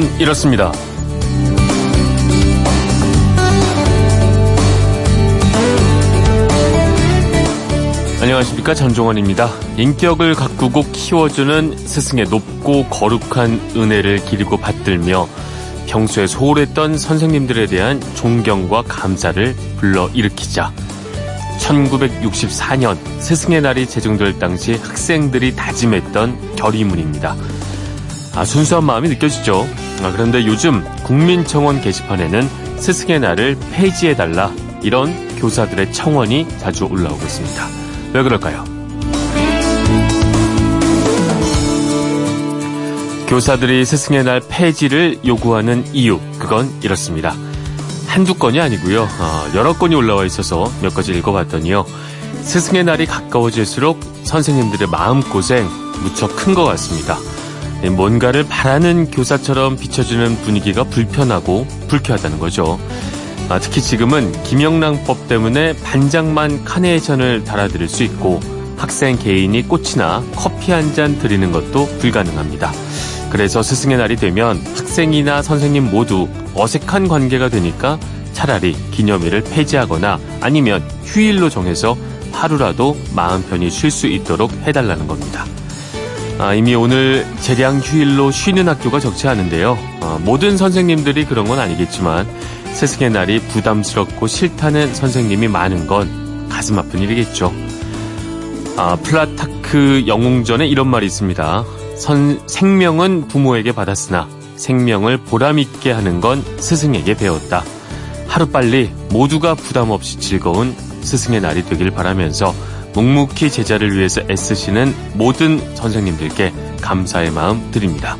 그건 이렇습니다. 안녕하십니까 전종원입니다. 인격을 가꾸고 키워주는 스승의 높고 거룩한 은혜를 기리고 받들며 평소에 소홀했던 선생님들에 대한 존경과 감사를 불러일으키자 1964년 스승의 날이 제정될 당시 학생들이 다짐했던 결의문입니다. 아, 순수한 마음이 느껴지죠. 아, 그런데 요즘 국민청원 게시판에는 스승의 날을 폐지해달라 이런 교사들의 청원이 자주 올라오고 있습니다. 왜 그럴까요? 교사들이 스승의 날 폐지를 요구하는 이유, 그건 이렇습니다. 한두 건이 아니고요. 어, 여러 건이 올라와 있어서 몇 가지 읽어봤더니요. 스승의 날이 가까워질수록 선생님들의 마음고생 무척 큰 것 같습니다. 뭔가를 바라는 교사처럼 비춰주는 분위기가 불편하고 불쾌하다는 거죠. 아, 특히 지금은 김영란법 때문에 반장만 카네이션을 달아드릴 수 있고 학생 개인이 꽃이나 커피 한 잔 드리는 것도 불가능합니다. 그래서 스승의 날이 되면 학생이나 선생님 모두 어색한 관계가 되니까 차라리 기념일을 폐지하거나 아니면 휴일로 정해서 하루라도 마음 편히 쉴 수 있도록 해달라는 겁니다. 아, 이미 오늘 재량 휴일로 쉬는 학교가 적지 않은데요. 아, 모든 선생님들이 그런 건 아니겠지만 스승의 날이 부담스럽고 싫다는 선생님이 많은 건 가슴 아픈 일이겠죠. 아, 플루타크 영웅전에 이런 말이 있습니다. 선, 생명은 부모에게 받았으나 생명을 보람있게 하는 건 스승에게 배웠다. 하루빨리 모두가 부담 없이 즐거운 스승의 날이 되길 바라면서 묵묵히 제자를 위해서 애쓰시는 모든 선생님들께 감사의 마음 드립니다.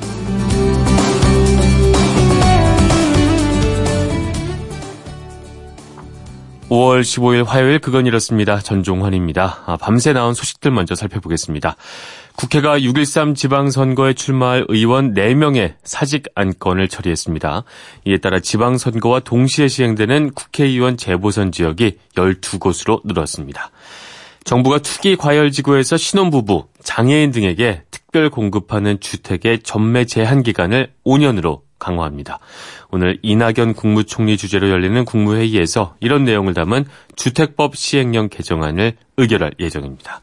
5월 15일 화요일 그건 이렇습니다. 전종환입니다. 아, 밤새 나온 소식들 먼저 살펴보겠습니다. 국회가 6.13 지방선거에 출마할 의원 4명의 사직 안건을 처리했습니다. 이에 따라 지방선거와 동시에 시행되는 국회의원 재보선 지역이 12곳으로 늘었습니다. 정부가 투기 과열지구에서 신혼부부, 장애인 등에게 특별 공급하는 주택의 전매 제한 기간을 5년으로 강화합니다. 오늘 이낙연 국무총리 주재로 열리는 국무회의에서 이런 내용을 담은 주택법 시행령 개정안을 의결할 예정입니다.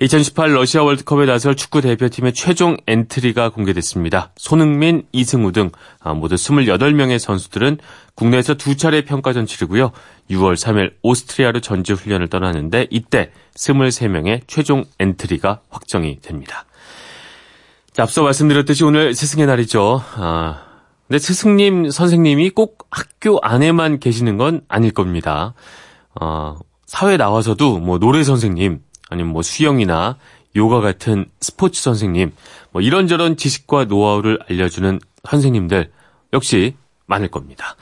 2018 러시아 월드컵에 나설 축구 대표팀의 최종 엔트리가 공개됐습니다. 손흥민, 이승우 등 아, 모두 28명의 선수들은 국내에서 두 차례 평가전 치르고요. 6월 3일 오스트리아로 전지 훈련을 떠나는데 이때 23명의 최종 엔트리가 확정이 됩니다. 자, 앞서 말씀드렸듯이 오늘 스승의 날이죠. 아, 근데 스승님, 선생님이 꼭 학교 안에만 계시는 건 아닐 겁니다. 어, 사회 나와서도 뭐 노래 선생님, 아니면 뭐 수영이나 요가 같은 스포츠 선생님, 뭐 이런저런 지식과 노하우를 알려주는 선생님들 역시 많을 겁니다.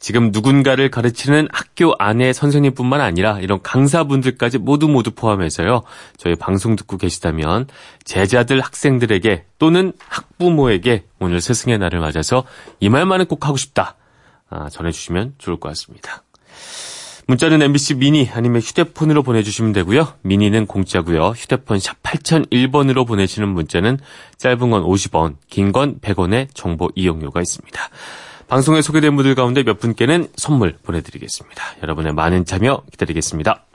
지금 누군가를 가르치는 학교 안에 선생님뿐만 아니라 이런 강사분들까지 모두 모두 포함해서요. 저희 방송 듣고 계시다면 제자들 학생들에게 또는 학부모에게 오늘 스승의 날을 맞아서 이 말만은 꼭 하고 싶다. 아, 전해주시면 좋을 것 같습니다. 문자는 MBC 미니 아니면 휴대폰으로 보내주시면 되고요. 미니는 공짜고요. 휴대폰 샵 8001번으로 보내시는 문자는 짧은 건 50원, 긴 건 100원의 정보 이용료가 있습니다. 방송에 소개된 분들 가운데 몇 분께는 선물 보내드리겠습니다. 여러분의 많은 참여 기다리겠습니다.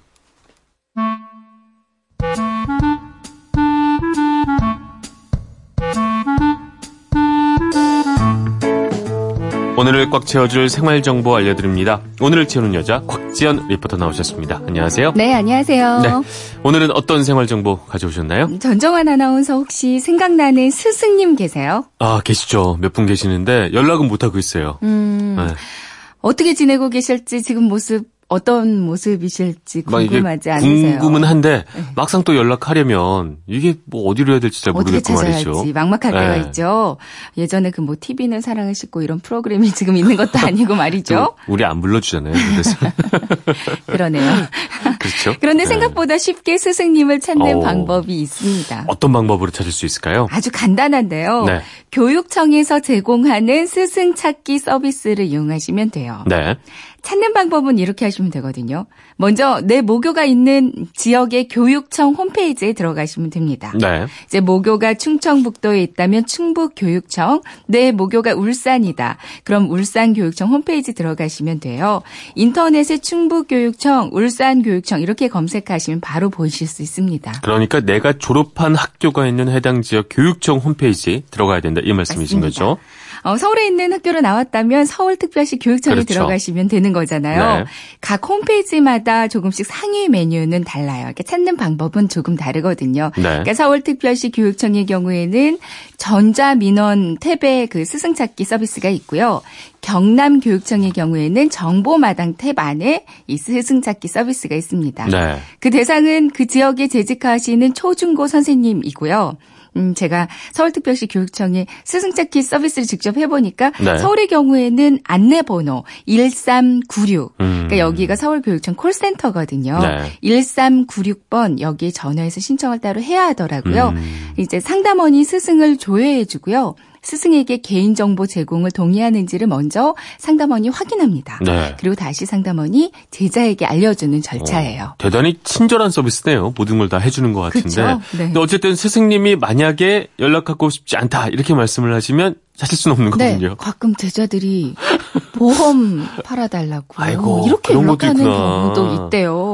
오늘을 꽉 채워줄 생활 정보 알려드립니다. 오늘을 채우는 여자 곽지연 리포터 나오셨습니다. 안녕하세요. 네, 안녕하세요. 네, 오늘은 어떤 생활 정보 가져오셨나요? 전정환 아나운서 혹시 생각나는 스승님 계세요? 아, 계시죠. 몇 분 계시는데 연락은 못하고 있어요. 음, 네. 어떻게 지내고 계실지 지금 모습 어떤 모습이실지 궁금하지 않으세요? 궁금은 한데 네. 막상 또 연락하려면 이게 뭐 어디로 해야 될지 잘 모르겠고 말이죠. 막막할 네. 때가 있죠. 예전에 그 뭐 TV는 사랑을 싣고 이런 프로그램이 지금 있는 것도 아니고 말이죠. 우리 안 불러주잖아요. 그러네요. 그렇죠. 그런데 네. 생각보다 쉽게 스승님을 찾는 어, 방법이 있습니다. 어떤 방법으로 찾을 수 있을까요? 아주 간단한데요. 네. 교육청에서 제공하는 스승 찾기 서비스를 이용하시면 돼요. 네. 찾는 방법은 이렇게 하시면 되거든요. 먼저 내 모교가 있는 지역의 교육청 홈페이지에 들어가시면 됩니다. 네. 이제 모교가 충청북도에 있다면 충북교육청, 내 모교가 울산이다. 그럼 울산교육청 홈페이지 들어가시면 돼요. 인터넷에 충북교육청, 울산교육청 이렇게 검색하시면 바로 보실 수 있습니다. 그러니까 내가 졸업한 학교가 있는 해당 지역 교육청 홈페이지 들어가야 된다 이 말씀이신 맞습니다. 거죠? 어, 서울에 있는 학교로 나왔다면 서울특별시 교육청에 그렇죠. 들어가시면 되는 거잖아요. 네. 각 홈페이지마다 조금씩 상위 메뉴는 달라요. 이렇게 찾는 방법은 조금 다르거든요. 네. 그러니까 서울특별시 교육청의 경우에는 전자민원 탭에 그 스승찾기 서비스가 있고요. 경남 교육청의 경우에는 정보마당 탭 안에 이 스승찾기 서비스가 있습니다. 네. 그 대상은 그 지역에 재직하시는 초중고 선생님이고요. 음, 제가 서울특별시 교육청에 스승찾기 서비스를 직접 해보니까 네. 서울의 경우에는 안내번호 1396. 음. 그러니까 여기가 서울교육청 콜센터거든요. 네. 1396번 여기에 전화해서 신청을 따로 해야 하더라고요. 음. 이제 상담원이 스승을 조회해주고요. 스승에게 개인정보 제공을 동의하는지를 먼저 상담원이 확인합니다. 네. 그리고 다시 상담원이 제자에게 알려주는 절차예요. 어, 대단히 친절한 서비스네요. 모든 걸 다 해주는 것 같은데. 네. 근데 어쨌든 스승님이 만약에 연락하고 싶지 않다 이렇게 말씀을 하시면 찾을 수는 없는 네, 거군요. 가끔 제자들이 보험 팔아달라고 아이고, 이렇게 연락하는 경우도 있대요.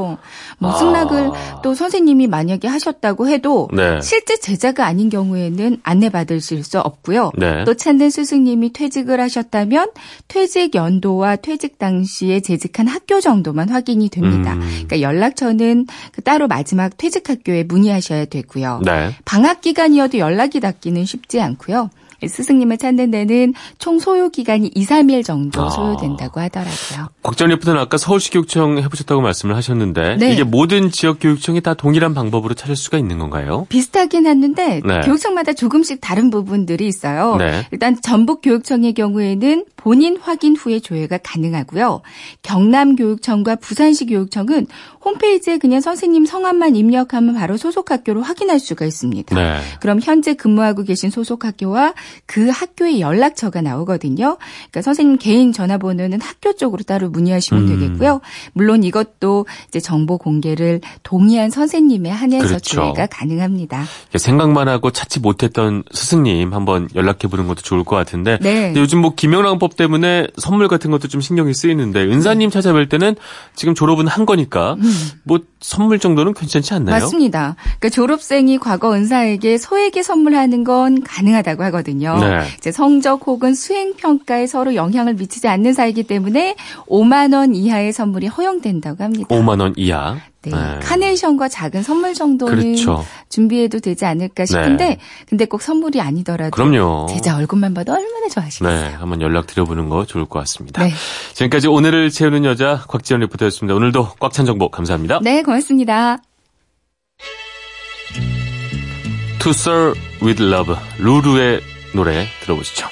뭐 아. 승낙을 또 선생님이 만약에 하셨다고 해도 네. 실제 제자가 아닌 경우에는 안내받으실 수 없고요. 네. 또 찾는 스승님이 퇴직을 하셨다면 퇴직 연도와 퇴직 당시에 재직한 학교 정도만 확인이 됩니다. 음. 그러니까 연락처는 그 따로 마지막 퇴직 학교에 문의하셔야 되고요. 네. 방학 기간이어도 연락이 닿기는 쉽지 않고요. 스승님을 찾는 데는 총 소요 기간이 2, 3일 정도 아. 소요된다고 하더라고요. 곽전 리포터는 아까 서울시 교육청 해보셨다고 말씀을 하셨는데 네. 이게 모든 지역 교육청이 다 동일한 방법으로 찾을 수가 있는 건가요? 비슷하긴 했는데 네. 교육청마다 조금씩 다른 부분들이 있어요. 네. 일단 전북 교육청의 경우에는 본인 확인 후에 조회가 가능하고요. 경남교육청과 부산시 교육청은 홈페이지에 그냥 선생님 성함만 입력하면 바로 소속 학교로 확인할 수가 있습니다. 네. 그럼 현재 근무하고 계신 소속 학교와 그 학교의 연락처가 나오거든요. 그러니까 선생님 개인 전화번호는 학교 쪽으로 따로 문의하시면 음. 되겠고요. 물론 이것도 이제 정보 공개를 동의한 선생님에 한해서 그렇죠. 조회가 가능합니다. 생각만 하고 찾지 못했던 스승님 한번 연락해 보는 것도 좋을 것 같은데 네. 요즘 뭐 김영란법 때문에 선물 같은 것도 좀 신경이 쓰이는데 은사님 찾아뵐 때는 지금 졸업은 한 거니까 음. 뭐 선물 정도는 괜찮지 않나요? 맞습니다. 그러니까 졸업생이 과거 은사에게 소에게 선물하는 건 가능하다고 하거든요. 네. 이제 성적 혹은 수행 평가에 서로 영향을 미치지 않는 사이기 때문에 5만 원 이하의 선물이 허용된다고 합니다. 5만 원 이하. 네. 네. 카네이션과 작은 선물 정도는 그렇죠. 준비해도 되지 않을까 싶은데 네. 근데 꼭 선물이 아니더라도 그럼요. 제자 얼굴만 봐도 얼마나 좋아하시겠어요. 네, 한번 연락 드려보는 거 좋을 것 같습니다. 네. 지금까지 오늘을 채우는 여자 곽지연 리포터였습니다. 오늘도 꽉 찬 정보 감사합니다. 네, 고맙습니다. To Serve with Love 루루의 노래 들어보시죠.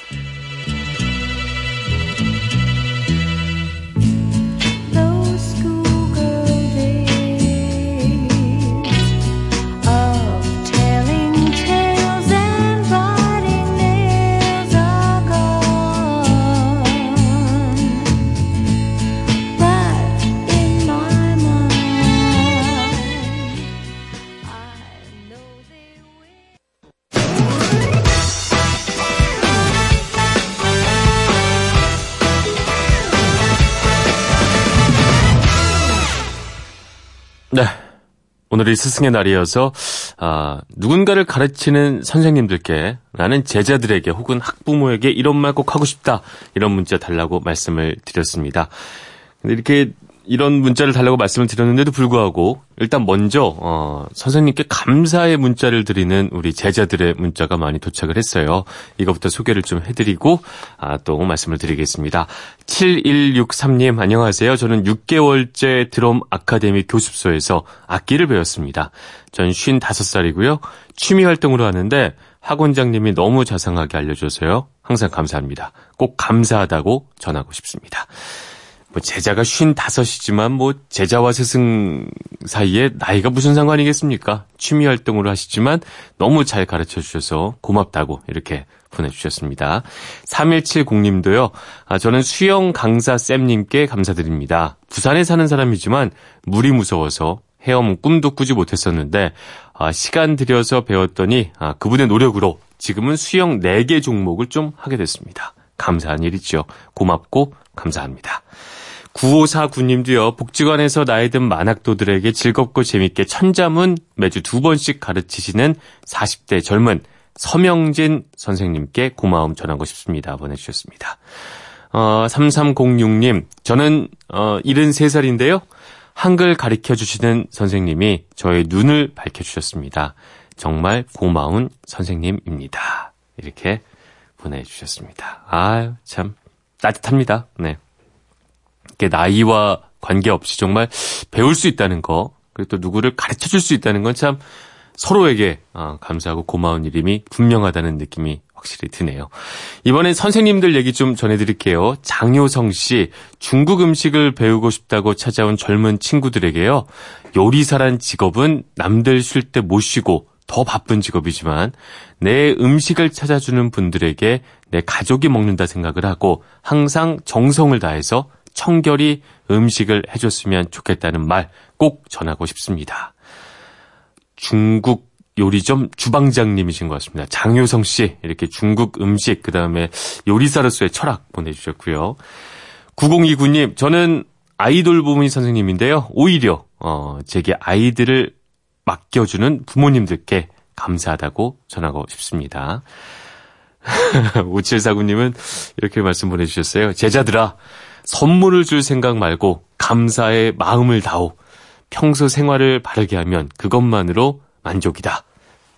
오늘이 스승의 날이어서 아, 누군가를 가르치는 선생님들께 나는 제자들에게 혹은 학부모에게 이런 말 꼭 하고 싶다 이런 문자 달라고 말씀을 드렸습니다. 근데 이렇게 이런 문자를 달라고 말씀을 드렸는데도 불구하고 일단 먼저 어, 선생님께 감사의 문자를 드리는 우리 제자들의 문자가 많이 도착을 했어요. 이것부터 소개를 좀 해드리고 아, 또 말씀을 드리겠습니다. 7163님 안녕하세요. 저는 6개월째 드럼 아카데미 교습소에서 악기를 배웠습니다. 전 55살이고요. 취미 활동으로 하는데 학원장님이 너무 자상하게 알려줘서요. 항상 감사합니다. 꼭 감사하다고 전하고 싶습니다. 뭐 제자가 쉰 다섯이지만 뭐 제자와 스승 사이에 나이가 무슨 상관이겠습니까? 취미 활동으로 하시지만 너무 잘 가르쳐 주셔서 고맙다고 이렇게 보내주셨습니다. 3170님도요, 아, 저는 수영 강사 쌤님께 감사드립니다. 부산에 사는 사람이지만 물이 무서워서 헤엄 꿈도 꾸지 못했었는데, 아, 시간 들여서 배웠더니, 아, 그분의 노력으로 지금은 수영 4개 종목을 좀 하게 됐습니다. 감사한 일이죠. 고맙고 감사합니다. 9549님도요, 복지관에서 나이 든 만학도들에게 즐겁고 재밌게 천자문 매주 두 번씩 가르치시는 40대 젊은 서명진 선생님께 고마움 전하고 싶습니다. 보내주셨습니다. 어, 3306님, 저는, 어, 73살인데요. 한글 가르쳐 주시는 선생님이 저의 눈을 밝혀주셨습니다. 정말 고마운 선생님입니다. 이렇게 보내주셨습니다. 아유, 참, 따뜻합니다. 네. 이렇게 나이와 관계없이 정말 배울 수 있다는 거, 그리고 또 누구를 가르쳐 줄 수 있다는 건 참 서로에게 어, 감사하고 고마운 일임이 분명하다는 느낌이 확실히 드네요. 이번엔 선생님들 얘기 좀 전해드릴게요. 장효성 씨, 중국 음식을 배우고 싶다고 찾아온 젊은 친구들에게요. 요리사란 직업은 남들 쉴 때 못 쉬고 더 바쁜 직업이지만 내 음식을 찾아주는 분들에게 내 가족이 먹는다 생각을 하고 항상 정성을 다해서 청결히 음식을 해줬으면 좋겠다는 말 꼭 전하고 싶습니다. 중국 요리점 주방장님이신 것 같습니다. 장효성 씨, 이렇게 중국 음식, 그 다음에 요리사로서의 철학 보내주셨고요. 9029님, 저는 아이돌 부모님 선생님인데요. 오히려, 어, 제게 아이들을 맡겨주는 부모님들께 감사하다고 전하고 싶습니다. 5749님은 이렇게 말씀 보내주셨어요. 제자들아, 선물을 줄 생각 말고 감사의 마음을 다오. 평소 생활을 바르게 하면 그것만으로 만족이다.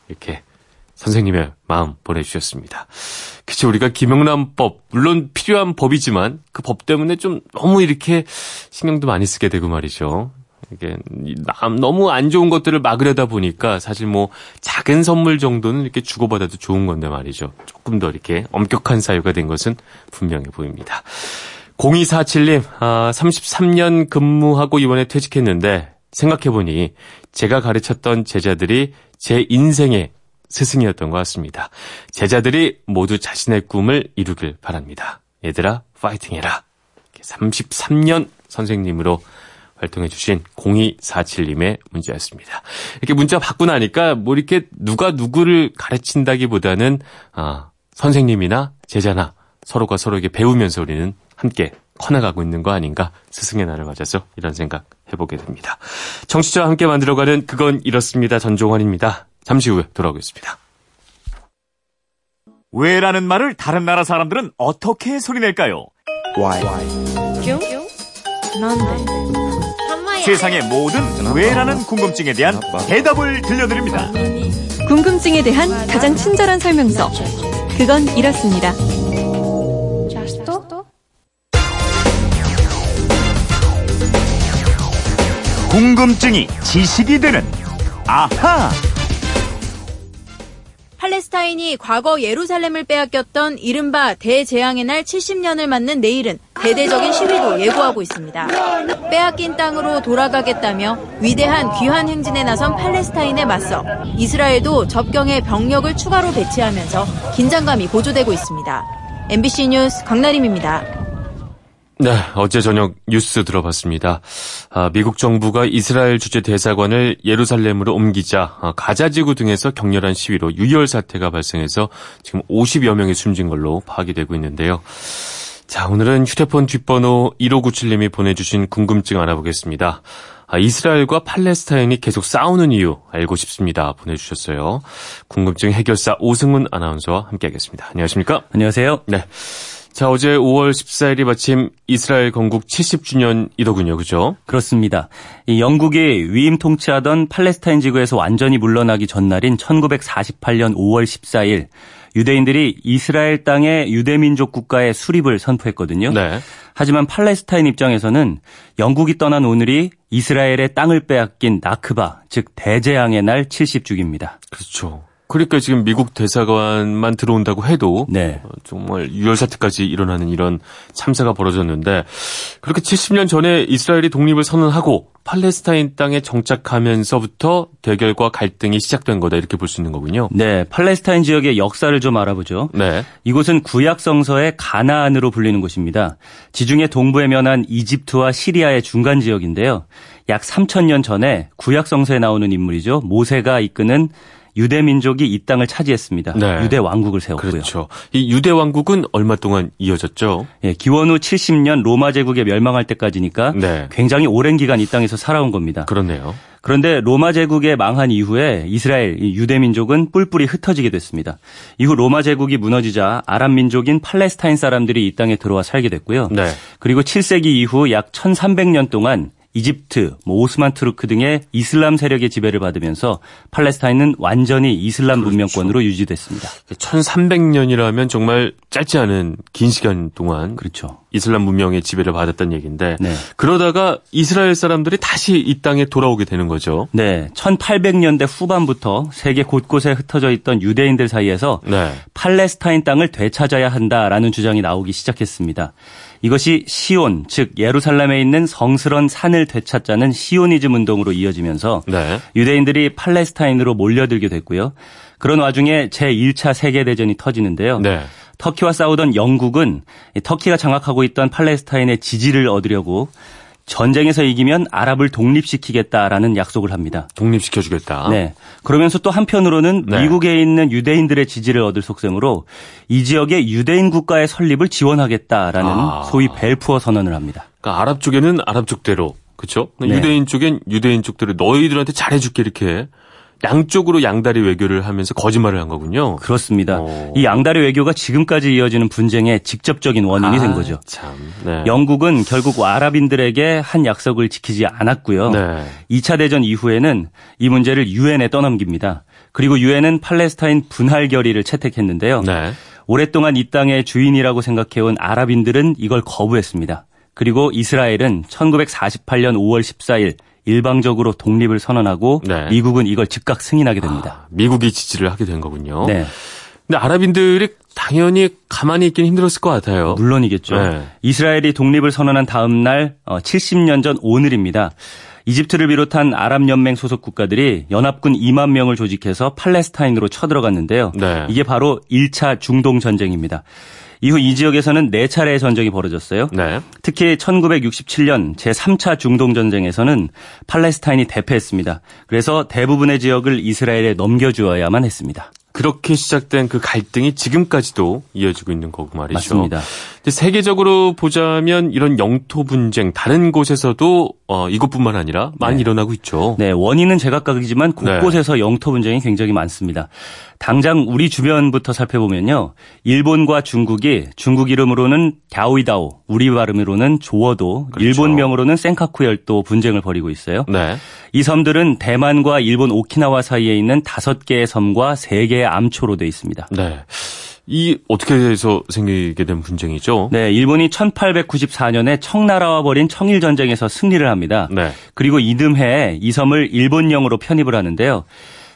이렇게 선생님의 마음 보내주셨습니다. 그치, 우리가 김영란법, 물론 필요한 법이지만 그 법 때문에 좀 너무 이렇게 신경도 많이 쓰게 되고 말이죠. 이게 너무 안 좋은 것들을 막으려다 보니까 사실 뭐 작은 선물 정도는 이렇게 주고받아도 좋은 건데 말이죠. 조금 더 이렇게 엄격한 사유가 된 것은 분명해 보입니다. 0247님, 아, 33년 근무하고 이번에 퇴직했는데 생각해보니 제가 가르쳤던 제자들이 제 인생의 스승이었던 것 같습니다. 제자들이 모두 자신의 꿈을 이루길 바랍니다. 얘들아, 파이팅 해라. 33년 선생님으로 활동해 주신 0247님의 문자였습니다. 이렇게 문자 받고 나니까 뭐 이렇게 누가 누구를 가르친다기보다는 아, 선생님이나 제자나 서로가 서로에게 배우면서 우리는 함께 커나가고 있는 거 아닌가 스승의 날을 맞아서 이런 생각 해보게 됩니다. 청취자와 함께 만들어가는 그건 이렇습니다. 전종환입니다. 잠시 후에 돌아오겠습니다. 왜라는 말을 다른 나라 사람들은 어떻게 소리낼까요? Why? 세상의 모든 왜라는 궁금증에 대한 대답을 들려드립니다. 궁금증에 대한 가장 친절한 설명서. 그건 이렇습니다. 궁금증이 지식이 되는 아하. 팔레스타인이 과거 예루살렘을 빼앗겼던 이른바 대재앙의 날 70년을 맞는 내일은 대대적인 시위도 예고하고 있습니다. 빼앗긴 땅으로 돌아가겠다며 위대한 귀환 행진에 나선 팔레스타인에 맞서 이스라엘도 접경에 병력을 추가로 배치하면서 긴장감이 고조되고 있습니다. MBC 뉴스 강나림입니다. 네, 어제 저녁 뉴스 들어봤습니다. 아, 미국 정부가 이스라엘 주재 대사관을 예루살렘으로 옮기자 아, 가자지구 등에서 격렬한 시위로 유혈 사태가 발생해서 지금 50여 명이 숨진 걸로 파악이 되고 있는데요. 자, 오늘은 휴대폰 뒷번호 1597님이 보내주신 궁금증 알아보겠습니다. 아, 이스라엘과 팔레스타인이 계속 싸우는 이유 알고 싶습니다. 보내주셨어요. 궁금증 해결사 오승훈 아나운서와 함께하겠습니다. 안녕하십니까? 안녕하세요. 네. 자, 어제 5월 14일이 마침 이스라엘 건국 70주년이더군요. 그죠? 그렇습니다. 이 영국이 위임 통치하던 팔레스타인 지구에서 완전히 물러나기 전날인 1948년 5월 14일 유대인들이 이스라엘 땅에 유대민족 국가의 수립을 선포했거든요. 네. 하지만 팔레스타인 입장에서는 영국이 떠난 오늘이 이스라엘의 땅을 빼앗긴 나크바, 즉 대재앙의 날 70주기입니다. 그렇죠. 그러니까 지금 미국 대사관만 들어온다고 해도 네. 어, 정말 유혈 사태까지 일어나는 이런 참사가 벌어졌는데 그렇게 70년 전에 이스라엘이 독립을 선언하고 팔레스타인 땅에 정착하면서부터 대결과 갈등이 시작된 거다 이렇게 볼 수 있는 거군요. 네, 팔레스타인 지역의 역사를 좀 알아보죠. 네. 이곳은 구약 성서의 가나안으로 불리는 곳입니다. 지중해 동부에 면한 이집트와 시리아의 중간 지역인데요. 약 3천 년 전에 구약 성서에 나오는 인물이죠. 모세가 이끄는 유대 민족이 이 땅을 차지했습니다. 네. 유대 왕국을 세웠고요. 그렇죠. 이 유대 왕국은 얼마 동안 이어졌죠? 예, 기원 후 70년 로마 제국에 멸망할 때까지니까 네. 굉장히 오랜 기간 이 땅에서 살아온 겁니다. 그렇네요. 그런데 로마 제국에 망한 이후에 이스라엘 유대 민족은 뿔뿔이 흩어지게 됐습니다. 이후 로마 제국이 무너지자 아랍 민족인 팔레스타인 사람들이 이 땅에 들어와 살게 됐고요. 네. 그리고 7세기 이후 약 1300년 동안 이집트, 뭐 오스만 투르크 등의 이슬람 세력의 지배를 받으면서 팔레스타인은 완전히 이슬람 그렇죠. 문명권으로 유지됐습니다. 1300년이라면 정말 짧지 않은 긴 시간 동안 그렇죠. 이슬람 문명의 지배를 받았던 얘기인데 네. 그러다가 이스라엘 사람들이 다시 이 땅에 돌아오게 되는 거죠. 네. 1800년대 후반부터 세계 곳곳에 흩어져 있던 유대인들 사이에서 네. 팔레스타인 땅을 되찾아야 한다라는 주장이 나오기 시작했습니다. 이것이 시온, 즉 예루살렘에 있는 성스런 산을 되찾자는 시오니즘 운동으로 이어지면서 네. 유대인들이 팔레스타인으로 몰려들게 됐고요. 그런 와중에 제1차 세계대전이 터지는데요. 네. 터키와 싸우던 영국은 터키가 장악하고 있던 팔레스타인의 지지를 얻으려고 전쟁에서 이기면 아랍을 독립시키겠다라는 약속을 합니다. 독립시켜주겠다. 네. 그러면서 또 한편으로는 네. 미국에 있는 유대인들의 지지를 얻을 속셈으로 이 지역의 유대인 국가의 설립을 지원하겠다라는 아. 소위 벨푸어 선언을 합니다. 그러니까 아랍 쪽에는 아랍 쪽대로 그렇죠? 네. 유대인 쪽엔 유대인 쪽대로 너희들한테 잘해줄게 이렇게 양쪽으로 양다리 외교를 하면서 거짓말을 한 거군요. 그렇습니다. 오. 이 양다리 외교가 지금까지 이어지는 분쟁의 직접적인 원인이 아, 된 거죠. 참. 네. 영국은 결국 아랍인들에게 한 약속을 지키지 않았고요. 네. 2차 대전 이후에는 이 문제를 유엔에 떠넘깁니다. 그리고 유엔은 팔레스타인 분할 결의를 채택했는데요. 네. 오랫동안 이 땅의 주인이라고 생각해온 아랍인들은 이걸 거부했습니다. 그리고 이스라엘은 1948년 5월 14일 일방적으로 독립을 선언하고 네. 미국은 이걸 즉각 승인하게 됩니다. 아, 미국이 지지를 하게 된 거군요. 네. 근데 아랍인들이 당연히 가만히 있긴 힘들었을 것 같아요. 물론이겠죠. 네. 이스라엘이 독립을 선언한 다음 날 70년 어, 전 오늘입니다. 이집트를 비롯한 아랍 연맹 소속 국가들이 연합군 2만 명을 조직해서 팔레스타인으로 쳐들어갔는데요. 네. 이게 바로 1차 중동 전쟁입니다. 이후 이 지역에서는 4차례의 전쟁이 벌어졌어요. 네. 특히 1967년 제3차 중동 전쟁에서는 팔레스타인이 대패했습니다. 그래서 대부분의 지역을 이스라엘에 넘겨주어야만 했습니다. 그렇게 시작된 그 갈등이 지금까지도 이어지고 있는 거고 말이죠. 맞습니다. 세계적으로 보자면 이런 영토 분쟁 다른 곳에서도 어, 이곳뿐만 아니라 많이 네. 일어나고 있죠. 네, 원인은 제각각이지만 곳곳에서 네. 영토 분쟁이 굉장히 많습니다. 당장 우리 주변부터 살펴보면요. 일본과 중국이 중국 이름으로는 갸오이다오, 우리 발음으로는 조어도, 그렇죠. 일본명으로는 센카쿠 열도 분쟁을 벌이고 있어요. 네. 이 섬들은 대만과 일본 오키나와 사이에 있는 다섯 개의 섬과 세 개의 암초로 되어 있습니다. 네. 이 어떻게 해서 생기게 된 분쟁이죠? 네, 일본이 1894년에 청나라와 벌인 청일 전쟁에서 승리를 합니다. 네. 그리고 이듬해에 이 섬을 일본령으로 편입을 하는데요.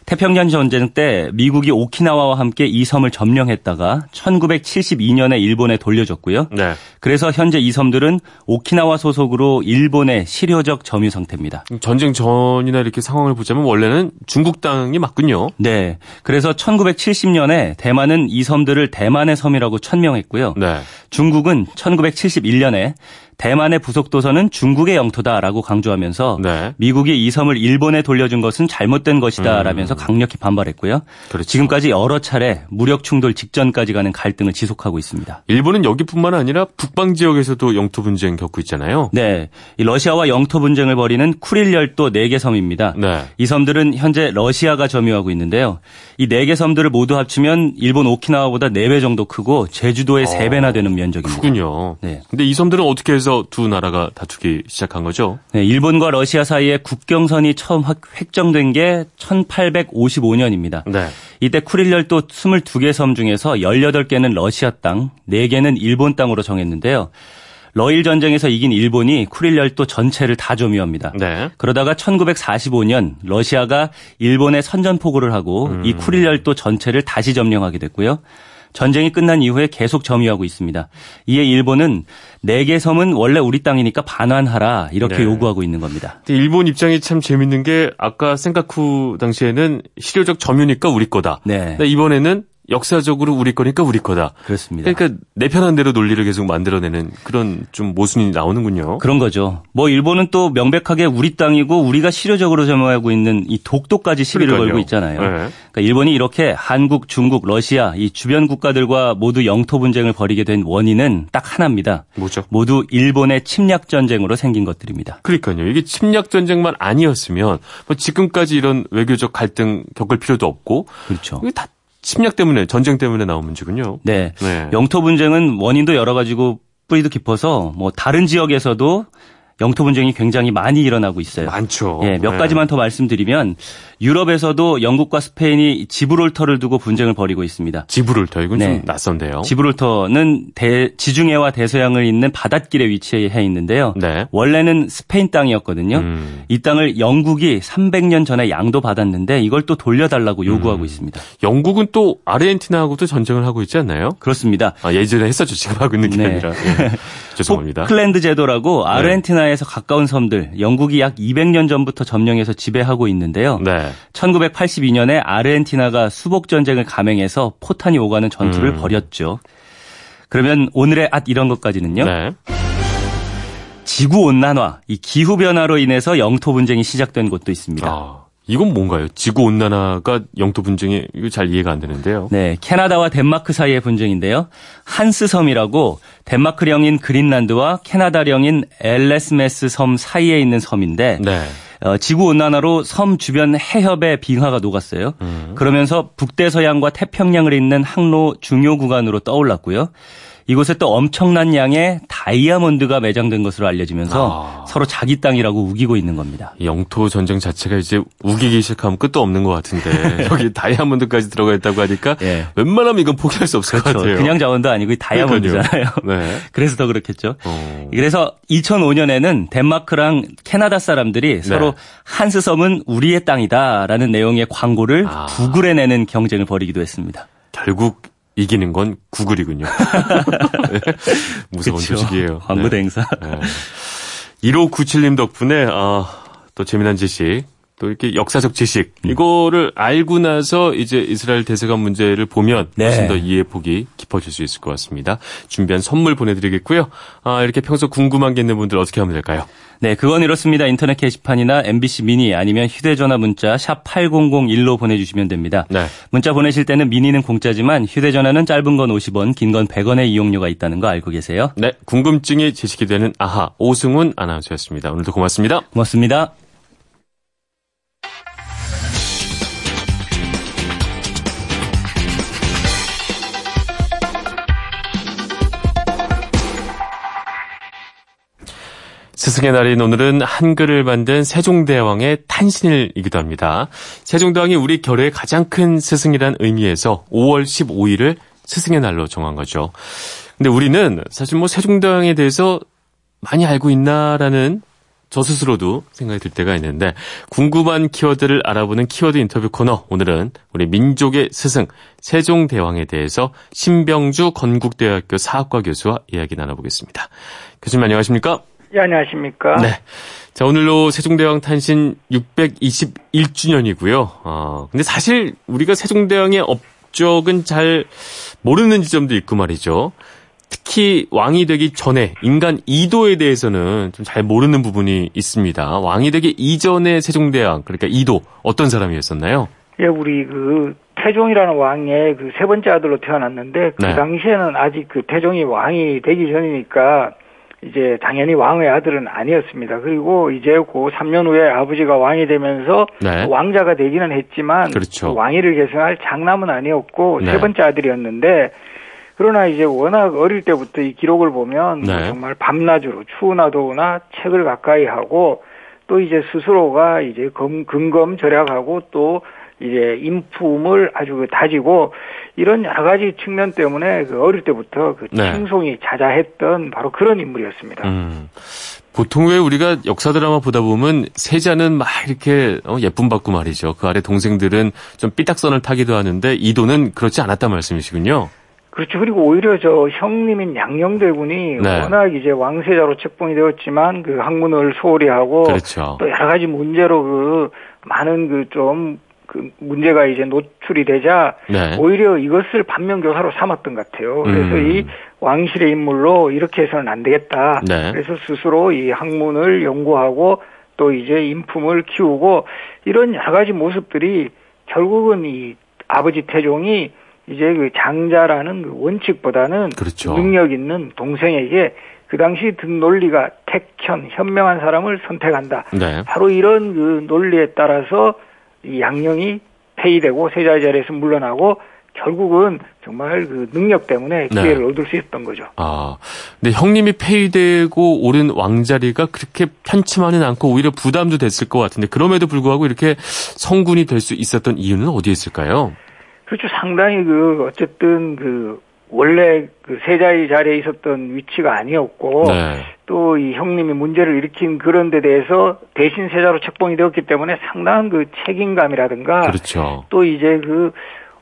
태평양 전쟁 때 미국이 오키나와와 함께 이 섬을 점령했다가 1972년에 일본에 돌려줬고요. 네. 그래서 현재 이 섬들은 오키나와 소속으로 일본의 실효적 점유 상태입니다. 전쟁 전이나 이렇게 상황을 보자면 원래는 중국 땅이 맞군요. 네. 그래서 1970년에 대만은 이 섬들을 대만의 섬이라고 천명했고요. 네. 중국은 1971년에 대만의 부속도서는 중국의 영토다라고 강조하면서 네. 미국이 이 섬을 일본에 돌려준 것은 잘못된 것이다라면서 음. 강력히 반발했고요. 그렇죠. 지금까지 여러 차례 무력 충돌 직전까지 가는 갈등을 지속하고 있습니다. 일본은 여기뿐만 아니라 북방 지역에서도 영토 분쟁 겪고 있잖아요. 네, 러시아와 영토 분쟁을 벌이는 쿠릴 열도 4개 섬입니다. 네. 이 섬들은 현재 러시아가 점유하고 있는데요. 이 4개 섬들을 모두 합치면 일본 오키나와보다 4배 정도 크고 제주도의 어, 3배나 되는 면적입니다. 크군요. 네. 근데 이 섬들은 어떻게 해서 그래서 두 나라가 다투기 시작한 거죠. 네, 일본과 러시아 사이에 국경선이 처음 획정된 게 1855년입니다. 네. 이때 쿠릴 열도 22개 섬 중에서 18개는 러시아 땅, 4개는 일본 땅으로 정했는데요. 러일 전쟁에서 이긴 일본이 쿠릴 열도 전체를 다 점유합니다. 네. 그러다가 1945년 러시아가 일본에 선전포고를 하고 음. 이 쿠릴 열도 전체를 다시 점령하게 됐고요. 전쟁이 끝난 이후에 계속 점유하고 있습니다. 이에 일본은 네 개 섬은 원래 우리 땅이니까 반환하라 이렇게 네. 요구하고 있는 겁니다. 일본 입장이 참 재밌는 게 아까 생카쿠 당시에는 실효적 점유니까 우리 거다. 네. 이번에는 역사적으로 우리 거니까 우리 거다. 그렇습니다. 그러니까 내 편한 대로 논리를 계속 만들어내는 그런 좀 모순이 나오는군요. 그런 거죠. 뭐 일본은 또 명백하게 우리 땅이고 우리가 실효적으로 점유하고 있는 이 독도까지 시비를 그러니까요. 걸고 있잖아요. 네. 그러니까 일본이 이렇게 한국, 중국, 러시아 이 주변 국가들과 모두 영토 분쟁을 벌이게 된 원인은 딱 하나입니다. 뭐죠? 모두 일본의 침략 전쟁으로 생긴 것들입니다. 그러니까요. 이게 침략 전쟁만 아니었으면 뭐 지금까지 이런 외교적 갈등 겪을 필요도 없고 그렇죠. 이게 다 침략 때문에 전쟁 때문에 나온 문제군요. 네. 네. 영토 분쟁은 원인도 여러 가지고 뿌리도 깊어서 뭐 다른 지역에서도 영토 분쟁이 굉장히 많이 일어나고 있어요. 많죠. 예, 몇 네. 가지만 더 말씀드리면 유럽에서도 영국과 스페인이 지브롤터를 두고 분쟁을 벌이고 있습니다. 지브롤터 이건 네. 좀 낯선데요. 지브롤터는 대, 지중해와 대서양을 잇는 바닷길에 위치해 있는데요. 네. 원래는 스페인 땅이었거든요. 음. 이 땅을 영국이 300년 전에 양도 받았는데 이걸 또 돌려달라고 요구하고 음. 있습니다. 영국은 또 아르헨티나하고도 전쟁을 하고 있지 않나요? 그렇습니다. 아, 예전에 했었죠. 지금 하고 있는 게 네. 아니라. 예. 죄송합니다. 클랜드 제도라고 아르헨티나 에서 가까운 섬들 영국이 약 200년 전부터 점령해서 지배하고 있는데요. 네. 1982년에 아르헨티나가 수복 전쟁을 감행해서 포탄이 오가는 전투를 음. 벌였죠. 그러면 오늘의 앗 이런 것까지는요. 네. 지구 온난화, 이 기후 변화로 인해서 영토 분쟁이 시작된 곳도 있습니다. 아. 이건 뭔가요? 지구 온난화가 영토 분쟁이 이거 잘 이해가 안 되는데요. 네, 캐나다와 덴마크 사이의 분쟁인데요. 한스 섬이라고 덴마크령인 그린란드와 캐나다령인 엘레스메스 섬 사이에 있는 섬인데 네. 어, 지구 온난화로 섬 주변 해협의 빙하가 녹았어요. 음. 그러면서 북대서양과 태평양을 잇는 항로 중요 구간으로 떠올랐고요. 이곳에 또 엄청난 양의 다이아몬드가 매장된 것으로 알려지면서 아. 서로 자기 땅이라고 우기고 있는 겁니다. 영토 전쟁 자체가 이제 우기기 시작하면 끝도 없는 것 같은데 여기 다이아몬드까지 들어가 있다고 하니까 네. 웬만하면 이건 포기할 수 없을 그렇죠. 것 같아요. 그냥 자원도 아니고 다이아몬드잖아요. 네. 그래서 더 그렇겠죠. 어. 그래서 2005년에는 덴마크랑 캐나다 사람들이 네. 서로 한스 섬은 우리의 땅이다라는 내용의 광고를 아. 구글에 내는 경쟁을 벌이기도 했습니다. 결국 이기는 건 구글이군요. 네. 무서운 그쵸. 소식이에요. 광고 네. 행사. 네. 1597님 덕분에 아, 또 재미난 지식 또 이렇게 역사적 지식 음. 이거를 알고 나서 이제 이스라엘 대세관 문제를 보면 네. 훨씬 더 이해 폭이 깊어질 수 있을 것 같습니다. 준비한 선물 보내드리겠고요. 아, 이렇게 평소 궁금한 게 있는 분들 어떻게 하면 될까요? 네, 그건 이렇습니다. 인터넷 게시판이나 MBC 미니 아니면 휴대전화 문자 샵 8001로 보내주시면 됩니다. 네. 문자 보내실 때는 미니는 공짜지만 휴대전화는 짧은 건 50원, 긴 건 100원의 이용료가 있다는 거 알고 계세요? 네, 궁금증이 제식이 되는 아하 오승훈 아나운서였습니다. 오늘도 고맙습니다. 고맙습니다. 스승의 날인 오늘은 한글을 만든 세종대왕의 탄신일이기도 합니다. 세종대왕이 우리 결의 가장 큰 스승이란 의미에서 5월 15일을 스승의 날로 정한 거죠. 근데 우리는 사실 뭐 세종대왕에 대해서 많이 알고 있나라는 저 스스로도 생각이 들 때가 있는데 궁금한 키워드를 알아보는 키워드 인터뷰 코너 오늘은 우리 민족의 스승 세종대왕에 대해서 신병주 건국대학교 사학과 교수와 이야기 나눠보겠습니다. 교수님 안녕하십니까? 예, 안녕하십니까. 네. 자, 오늘로 세종대왕 탄신 621주년이고요. 어, 근데 사실 우리가 세종대왕의 업적은 잘 모르는 지점도 있고 말이죠. 특히 왕이 되기 전에 인간 이도에 대해서는 좀 잘 모르는 부분이 있습니다. 왕이 되기 이전의 세종대왕, 그러니까 이도 어떤 사람이었었나요? 예, 우리 그 태종이라는 왕의 그 세 번째 아들로 태어났는데 그 네. 당시에는 아직 그 태종이 왕이 되기 전이니까 이제 당연히 왕의 아들은 아니었습니다. 그리고 이제 그 3년 후에 아버지가 왕이 되면서 네. 왕자가 되기는 했지만 그렇죠. 왕위를 계승할 장남은 아니었고 네. 세 번째 아들이었는데 그러나 이제 워낙 어릴 때부터 이 기록을 보면 네. 정말 밤낮으로 추우나 더우나 책을 가까이 하고 또 이제 스스로가 이제 금, 근검 절약하고 또 이제 인품을 아주 다지고 이런 여러 가지 측면 때문에 그 어릴 때부터 그 네. 칭송이 자자했던 바로 그런 인물이었습니다. 음. 보통 왜 우리가 역사 드라마 보다 보면 세자는 막 이렇게 어, 예쁨 받고 말이죠. 그 아래 동생들은 좀 삐딱선을 타기도 하는데 이도는 그렇지 않았단 말씀이시군요. 그렇죠. 그리고 오히려 저 형님인 양녕대군이 네. 워낙 이제 왕세자로 책봉이 되었지만 그 학문을 소홀히 하고 그렇죠. 또 여러 가지 문제로 그 많은 그 좀 그 문제가 이제 노출이 되자 네. 오히려 이것을 반면교사로 삼았던 것 같아요. 그래서 음. 이 왕실의 인물로 이렇게 해서는 안 되겠다. 네. 그래서 스스로 이 학문을 연구하고 또 이제 인품을 키우고 이런 여러 가지 모습들이 결국은 이 아버지 태종이 이제 그 장자라는 그 원칙보다는 그렇죠. 능력 있는 동생에게 그 당시 든 논리가 택현 현명한 사람을 선택한다. 네. 바로 이런 그 논리에 따라서 이 양령이 폐위되고 세자의 자리에서 물러나고 결국은 정말 그 능력 때문에 네. 기회를 네. 얻을 수 있었던 거죠. 아, 근데 형님이 폐위되고 오른 왕자리가 그렇게 편치만은 않고 오히려 부담도 됐을 것 같은데 그럼에도 불구하고 이렇게 성군이 될 수 있었던 이유는 어디에 있을까요? 그렇죠. 상당히 그 어쨌든 그 원래 그 세자의 자리에 있었던 위치가 아니었고 네. 또이 형님이 문제를 일으킨 그런 데 대해서 대신 세자로 책봉이 되었기 때문에 상당한 그 책임감이라든가 그렇죠. 또 이제 그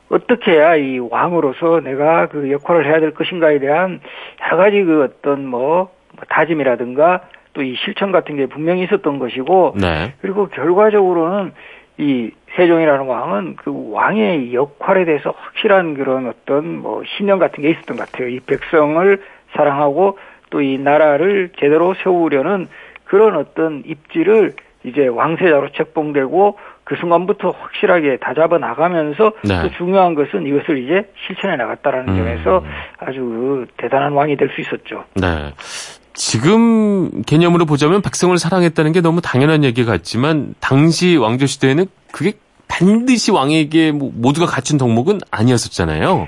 어떻게 해야 이 왕으로서 내가 그 역할을 해야 될 것인가에 대한 여러 가지 그 어떤 뭐, 뭐 다짐이라든가 또 이 실천 같은 게 분명히 있었던 것이고 네. 그리고 결과적으로는 이 세종이라는 왕은 그 왕의 역할에 대해서 확실한 그런 어떤 뭐 신념 같은 게 있었던 것 같아요. 이 백성을 사랑하고 또 이 나라를 제대로 세우려는 그런 어떤 입지를 이제 왕세자로 책봉되고 그 순간부터 확실하게 다잡아 나가면서 네. 또 중요한 것은 이것을 이제 실천해 나갔다라는 음. 점에서 아주 대단한 왕이 될 수 있었죠. 네. 지금 개념으로 보자면 백성을 사랑했다는 게 너무 당연한 얘기 같지만 당시 왕조 시대에는 그게 반드시 왕에게 뭐 모두가 갖춘 덕목은 아니었었잖아요.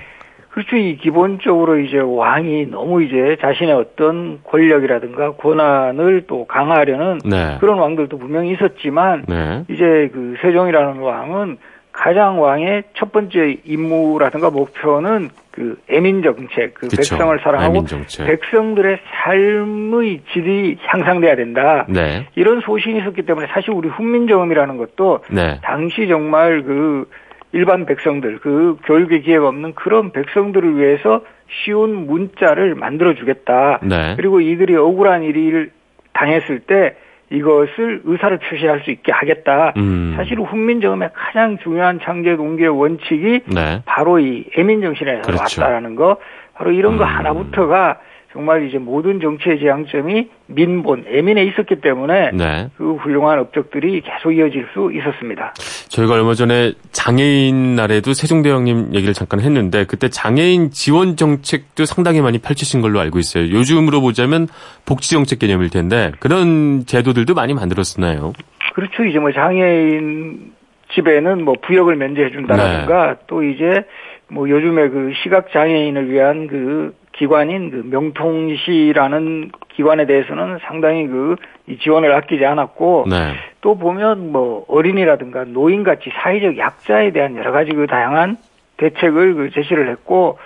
그렇죠. 이 기본적으로 이제 왕이 너무 이제 자신의 어떤 권력이라든가 권한을 또 강화하려는 네. 그런 왕들도 분명히 있었지만 네. 이제 그 세종이라는 왕은 가장 왕의 첫 번째 임무라든가 목표는 그 애민 정책, 그 그쵸. 백성을 사랑하고 백성들의 삶의 질이 향상돼야 된다. 네. 이런 소신이 있었기 때문에 사실 우리 훈민정음이라는 것도 네. 당시 정말 그 일반 백성들, 그 교육의 기회가 없는 그런 백성들을 위해서 쉬운 문자를 만들어 주겠다. 네. 그리고 이들이 억울한 일을 당했을 때 이것을 의사를 표시할 수 있게 하겠다. 음. 사실 훈민정음의 가장 중요한 창제 동기의 원칙이 네. 바로 이 애민정신에서 그렇죠. 왔다라는 거, 바로 이런 음. 거 하나부터가 정말 이제 모든 정치의 지향점이 민본, 애민에 있었기 때문에 네. 그 훌륭한 업적들이 계속 이어질 수 있었습니다. 저희가 얼마 전에 장애인 날에도 세종대왕님 얘기를 잠깐 했는데 그때 장애인 지원 정책도 상당히 많이 펼치신 걸로 알고 있어요. 요즘으로 보자면 복지 정책 개념일 텐데 그런 제도들도 많이 만들었었나요? 그렇죠. 이제 뭐 장애인 집에는 뭐 부역을 면제해 준다라든가 네. 또 이제 뭐 요즘에 그 시각 장애인을 위한 그 기관인 그 명통시라는 기관에 대해서는 상당히 그 지원을 아끼지 않았고 네. 또 보면 뭐 어린이라든가 노인 같이 사회적 약자에 대한 여러 가지 그 다양한 대책을 그 제시를 했고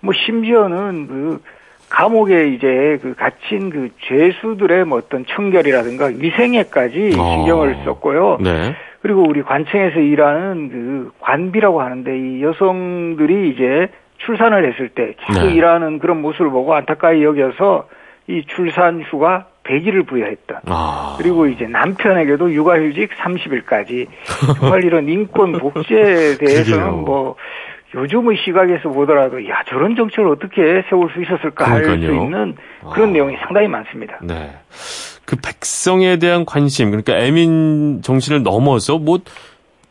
뭐 심지어는 그 감옥에 이제 그 갇힌 그 죄수들의 뭐 어떤 청결이라든가 위생에까지 어. 신경을 썼고요. 네. 그리고 우리 관청에서 일하는 그 관비라고 하는데 이 여성들이 이제 출산을 했을 때 계속 네. 일하는 그런 모습을 보고 안타까이 여겨서 이 출산 휴가 100일을 부여했던 아. 그리고 이제 남편에게도 육아휴직 30일까지 정말 이런 인권 복지에 대해서는 뭐 요즘의 시각에서 보더라도 야 저런 정책을 어떻게 세울 수 있었을까 할 수 있는 그런 아. 내용이 상당히 많습니다. 네. 그 백성에 대한 관심 그러니까 애민 정신을 넘어서 뭐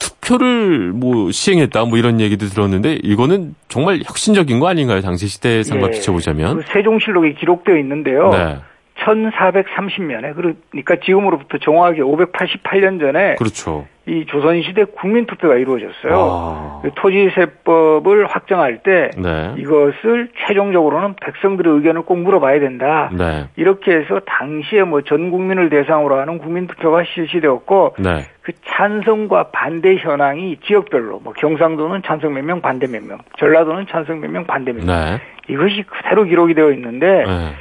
투표를 뭐 시행했다 뭐 이런 얘기도 들었는데 이거는 정말 혁신적인 거 아닌가요? 당시 시대에 상과 예, 비춰보자면. 그 세종실록이 기록되어 있는데요. 네. 1430년에 그러니까 지금으로부터 정확하게 588년 전에 그렇죠. 이 조선시대 국민투표가 이루어졌어요. 와. 그 토지세법을 확정할 때 네. 이것을 최종적으로는 백성들의 의견을 꼭 물어봐야 된다. 네. 이렇게 해서 당시에 뭐 전 국민을 대상으로 하는 국민투표가 실시되었고 네. 그 찬성과 반대 현황이 지역별로 뭐 경상도는 찬성 몇 명, 반대 몇 명, 전라도는 찬성 몇 명, 반대 몇 명. 네. 이것이 그대로 기록이 되어 있는데 네.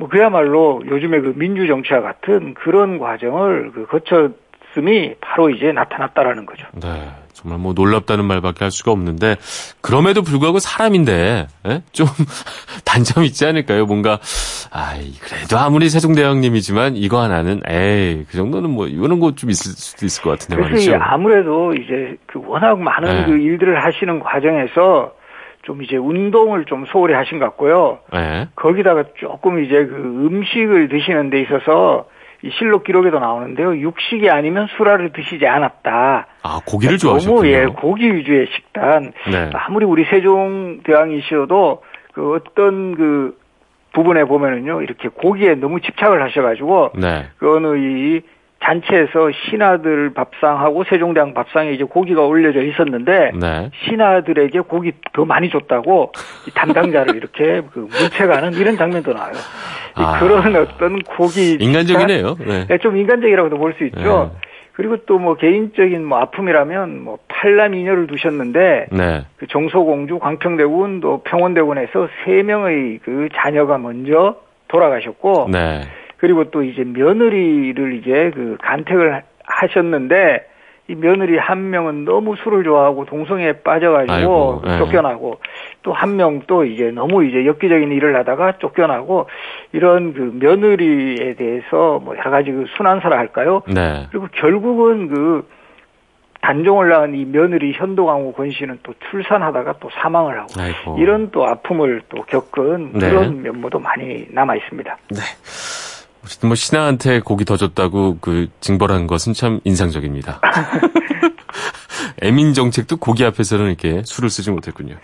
뭐 그야말로 요즘에 그 민주정치와 같은 그런 과정을 그 거쳤음이 바로 이제 나타났다라는 거죠. 네. 정말 뭐 놀랍다는 말밖에 할 수가 없는데 그럼에도 불구하고 사람인데 예? 좀 단점 있지 않을까요? 뭔가 아이 그래도 아무리 세종대왕님이지만 이거 하나는 에이 그 정도는 뭐 이거는 뭐좀 있을 수도 있을 것 같은데 말이죠. 아무래도 이제 그 워낙 많은 네. 그 일들을 하시는 과정에서 좀 이제 운동을 좀 소홀히 하신 것 같고요. 네. 거기다가 조금 이제 그 음식을 드시는 데 있어서 이 실록 기록에도 나오는데요. 육식이 아니면 술화를 드시지 않았다. 아, 고기를 그러니까 좋아하셨군요. 너무 예, 고기 위주의 식단. 네. 아무리 우리 세종 대왕이시어도 그 어떤 그 부분에 보면은요. 이렇게 고기에 너무 집착을 하셔 가지고 네. 그 어느 이 잔치에서 신하들 밥상하고 세종대왕 밥상에 이제 고기가 올려져 있었는데 네. 신하들에게 고기 더 많이 줬다고 담당자를 이렇게 그 문책하는 이런 장면도 나와요. 아. 그런 어떤 고기 인간적이네요. 네. 네. 좀 인간적이라고도 볼 수 있죠. 네. 그리고 또 뭐 개인적인 뭐 아픔이라면 뭐 팔남 이녀를 두셨는데 네. 그 정소공주 광평대군 또 평원대군에서 세 명의 그 자녀가 먼저 돌아가셨고 네. 그리고 또 이제 며느리를 이제 그 간택을 하셨는데 이 며느리 한 명은 너무 술을 좋아하고 동성애에 빠져가지고 아이고, 네. 쫓겨나고 또 한 명 또 이제 너무 이제 엽기적인 일을 하다가 쫓겨나고 이런 그 며느리에 대해서 뭐 여러 가지 그 순환사라 할까요? 네. 그리고 결국은 그 단종을 낳은 이 며느리 현도강후 권씨는 또 출산하다가 또 사망을 하고 아이고. 이런 또 아픔을 또 겪은 네. 그런 면모도 많이 남아 있습니다. 네. 어쨌든 뭐 신하한테 고기 더 줬다고 그 징벌한 것은 참 인상적입니다. 애민 정책도 고기 앞에서는 이렇게 술을 쓰지 못했군요.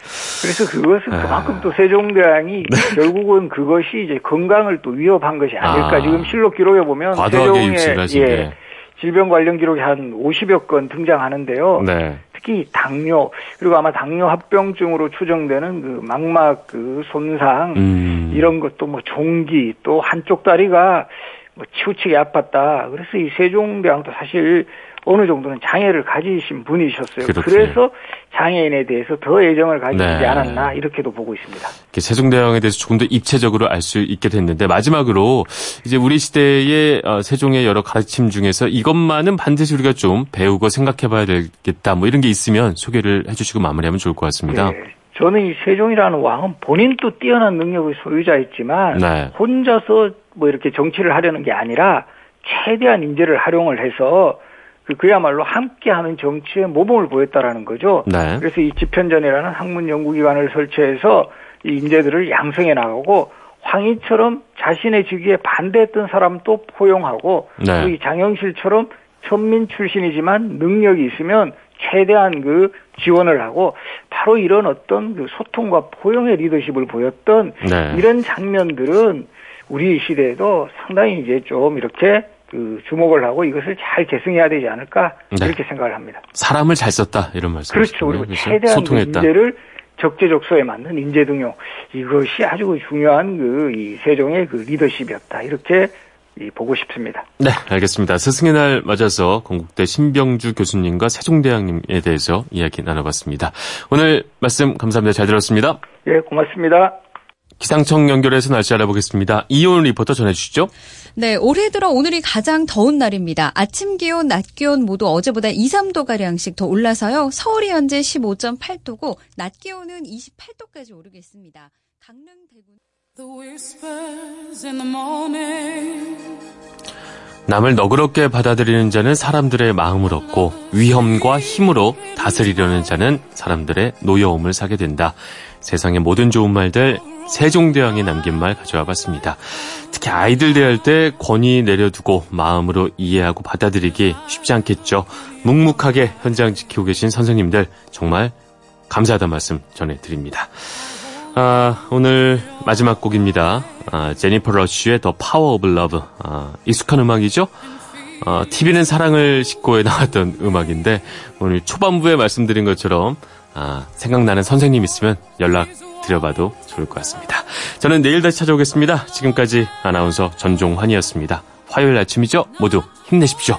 그래서 그것은 아... 그만큼 또 세종대왕이 네. 결국은 그것이 이제 건강을 또 위협한 것이 아닐까. 아... 지금 실록 기록에 보면 세종의 예, 질병 관련 기록이 한 50여 건 등장하는데요. 네. 특히 당뇨 그리고 아마 당뇨 합병증으로 추정되는 그 망막 그 손상 음. 이런 것도 뭐 종기 또 한쪽 다리가 뭐 치우치게 아팠다. 그래서 이 세종대왕도 사실 어느 정도는 장애를 가지신 분이셨어요. 그렇군요. 그래서 장애인에 대해서 더 애정을 가지지 네. 않았나 이렇게도 보고 있습니다. 세종대왕에 대해서 조금 더 입체적으로 알 수 있게 됐는데 마지막으로 이제 우리 시대의 어, 세종의 여러 가르침 중에서 이것만은 반드시 우리가 좀 배우고 생각해봐야 되겠다 뭐 이런 게 있으면 소개를 해주시고 마무리하면 좋을 것 같습니다. 네. 저는 이 세종이라는 왕은 본인도 뛰어난 능력의 소유자였지만 네. 혼자서 뭐 이렇게 정치를 하려는 게 아니라 최대한 인재를 활용을 해서 그 그야말로 함께하는 정치의 모범을 보였다라는 거죠. 네. 그래서 이 집현전이라는 학문 연구기관을 설치해서 이 인재들을 양성해 나가고 황희처럼 자신의 직위에 반대했던 사람도 포용하고 네. 또이 장영실처럼 천민 출신이지만 능력이 있으면 최대한 그 지원을 하고 바로 이런 어떤 그 소통과 포용의 리더십을 보였던 네. 이런 장면들은 우리 시대에도 상당히 이제 좀 이렇게 그 주목을 하고 이것을 잘 계승해야 되지 않을까 네. 이렇게 생각을 합니다. 사람을 잘 썼다 이런 말씀. 그렇죠. 그리고? 최대한 소통했다. 인재를 적재적소에 맞는 인재 등용 이것이 아주 중요한 그 이 세종의 그 리더십이었다 이렇게 보고 싶습니다. 네, 알겠습니다. 스승의 날 맞아서 건국대 신병주 교수님과 세종대왕님에 대해서 이야기 나눠봤습니다. 오늘 말씀 감사합니다. 잘 들었습니다. 예, 고맙습니다. 기상청 연결해서 날씨 알아보겠습니다. 이온 리포터 전해주시죠. 네, 올해 들어 오늘이 가장 더운 날입니다. 아침 기온, 낮 기온 모두 어제보다 2, 3도가량씩 더 올라서요. 서울이 현재 15.8도고, 낮 기온은 28도까지 오르겠습니다. 강릉, 대구. 남을 너그럽게 받아들이는 자는 사람들의 마음을 얻고 위험과 힘으로 다스리려는 자는 사람들의 노여움을 사게 된다. 세상의 모든 좋은 말들 세종대왕이 남긴 말 가져와 봤습니다. 특히 아이들 대할 때 권위 내려두고 마음으로 이해하고 받아들이기 쉽지 않겠죠. 묵묵하게 현장 지키고 계신 선생님들 정말 감사하다는 말씀 전해드립니다. 아, 오늘 마지막 곡입니다. 아, 제니퍼 러쉬의 The Power of Love. 아, 익숙한 음악이죠? 어, TV는 사랑을 싣고에 나왔던 음악인데 오늘 초반부에 말씀드린 것처럼 아, 생각나는 선생님 있으면 연락 드려봐도 좋을 것 같습니다. 저는 내일 다시 찾아오겠습니다. 지금까지 아나운서 전종환이었습니다. 화요일 아침이죠? 모두 힘내십시오.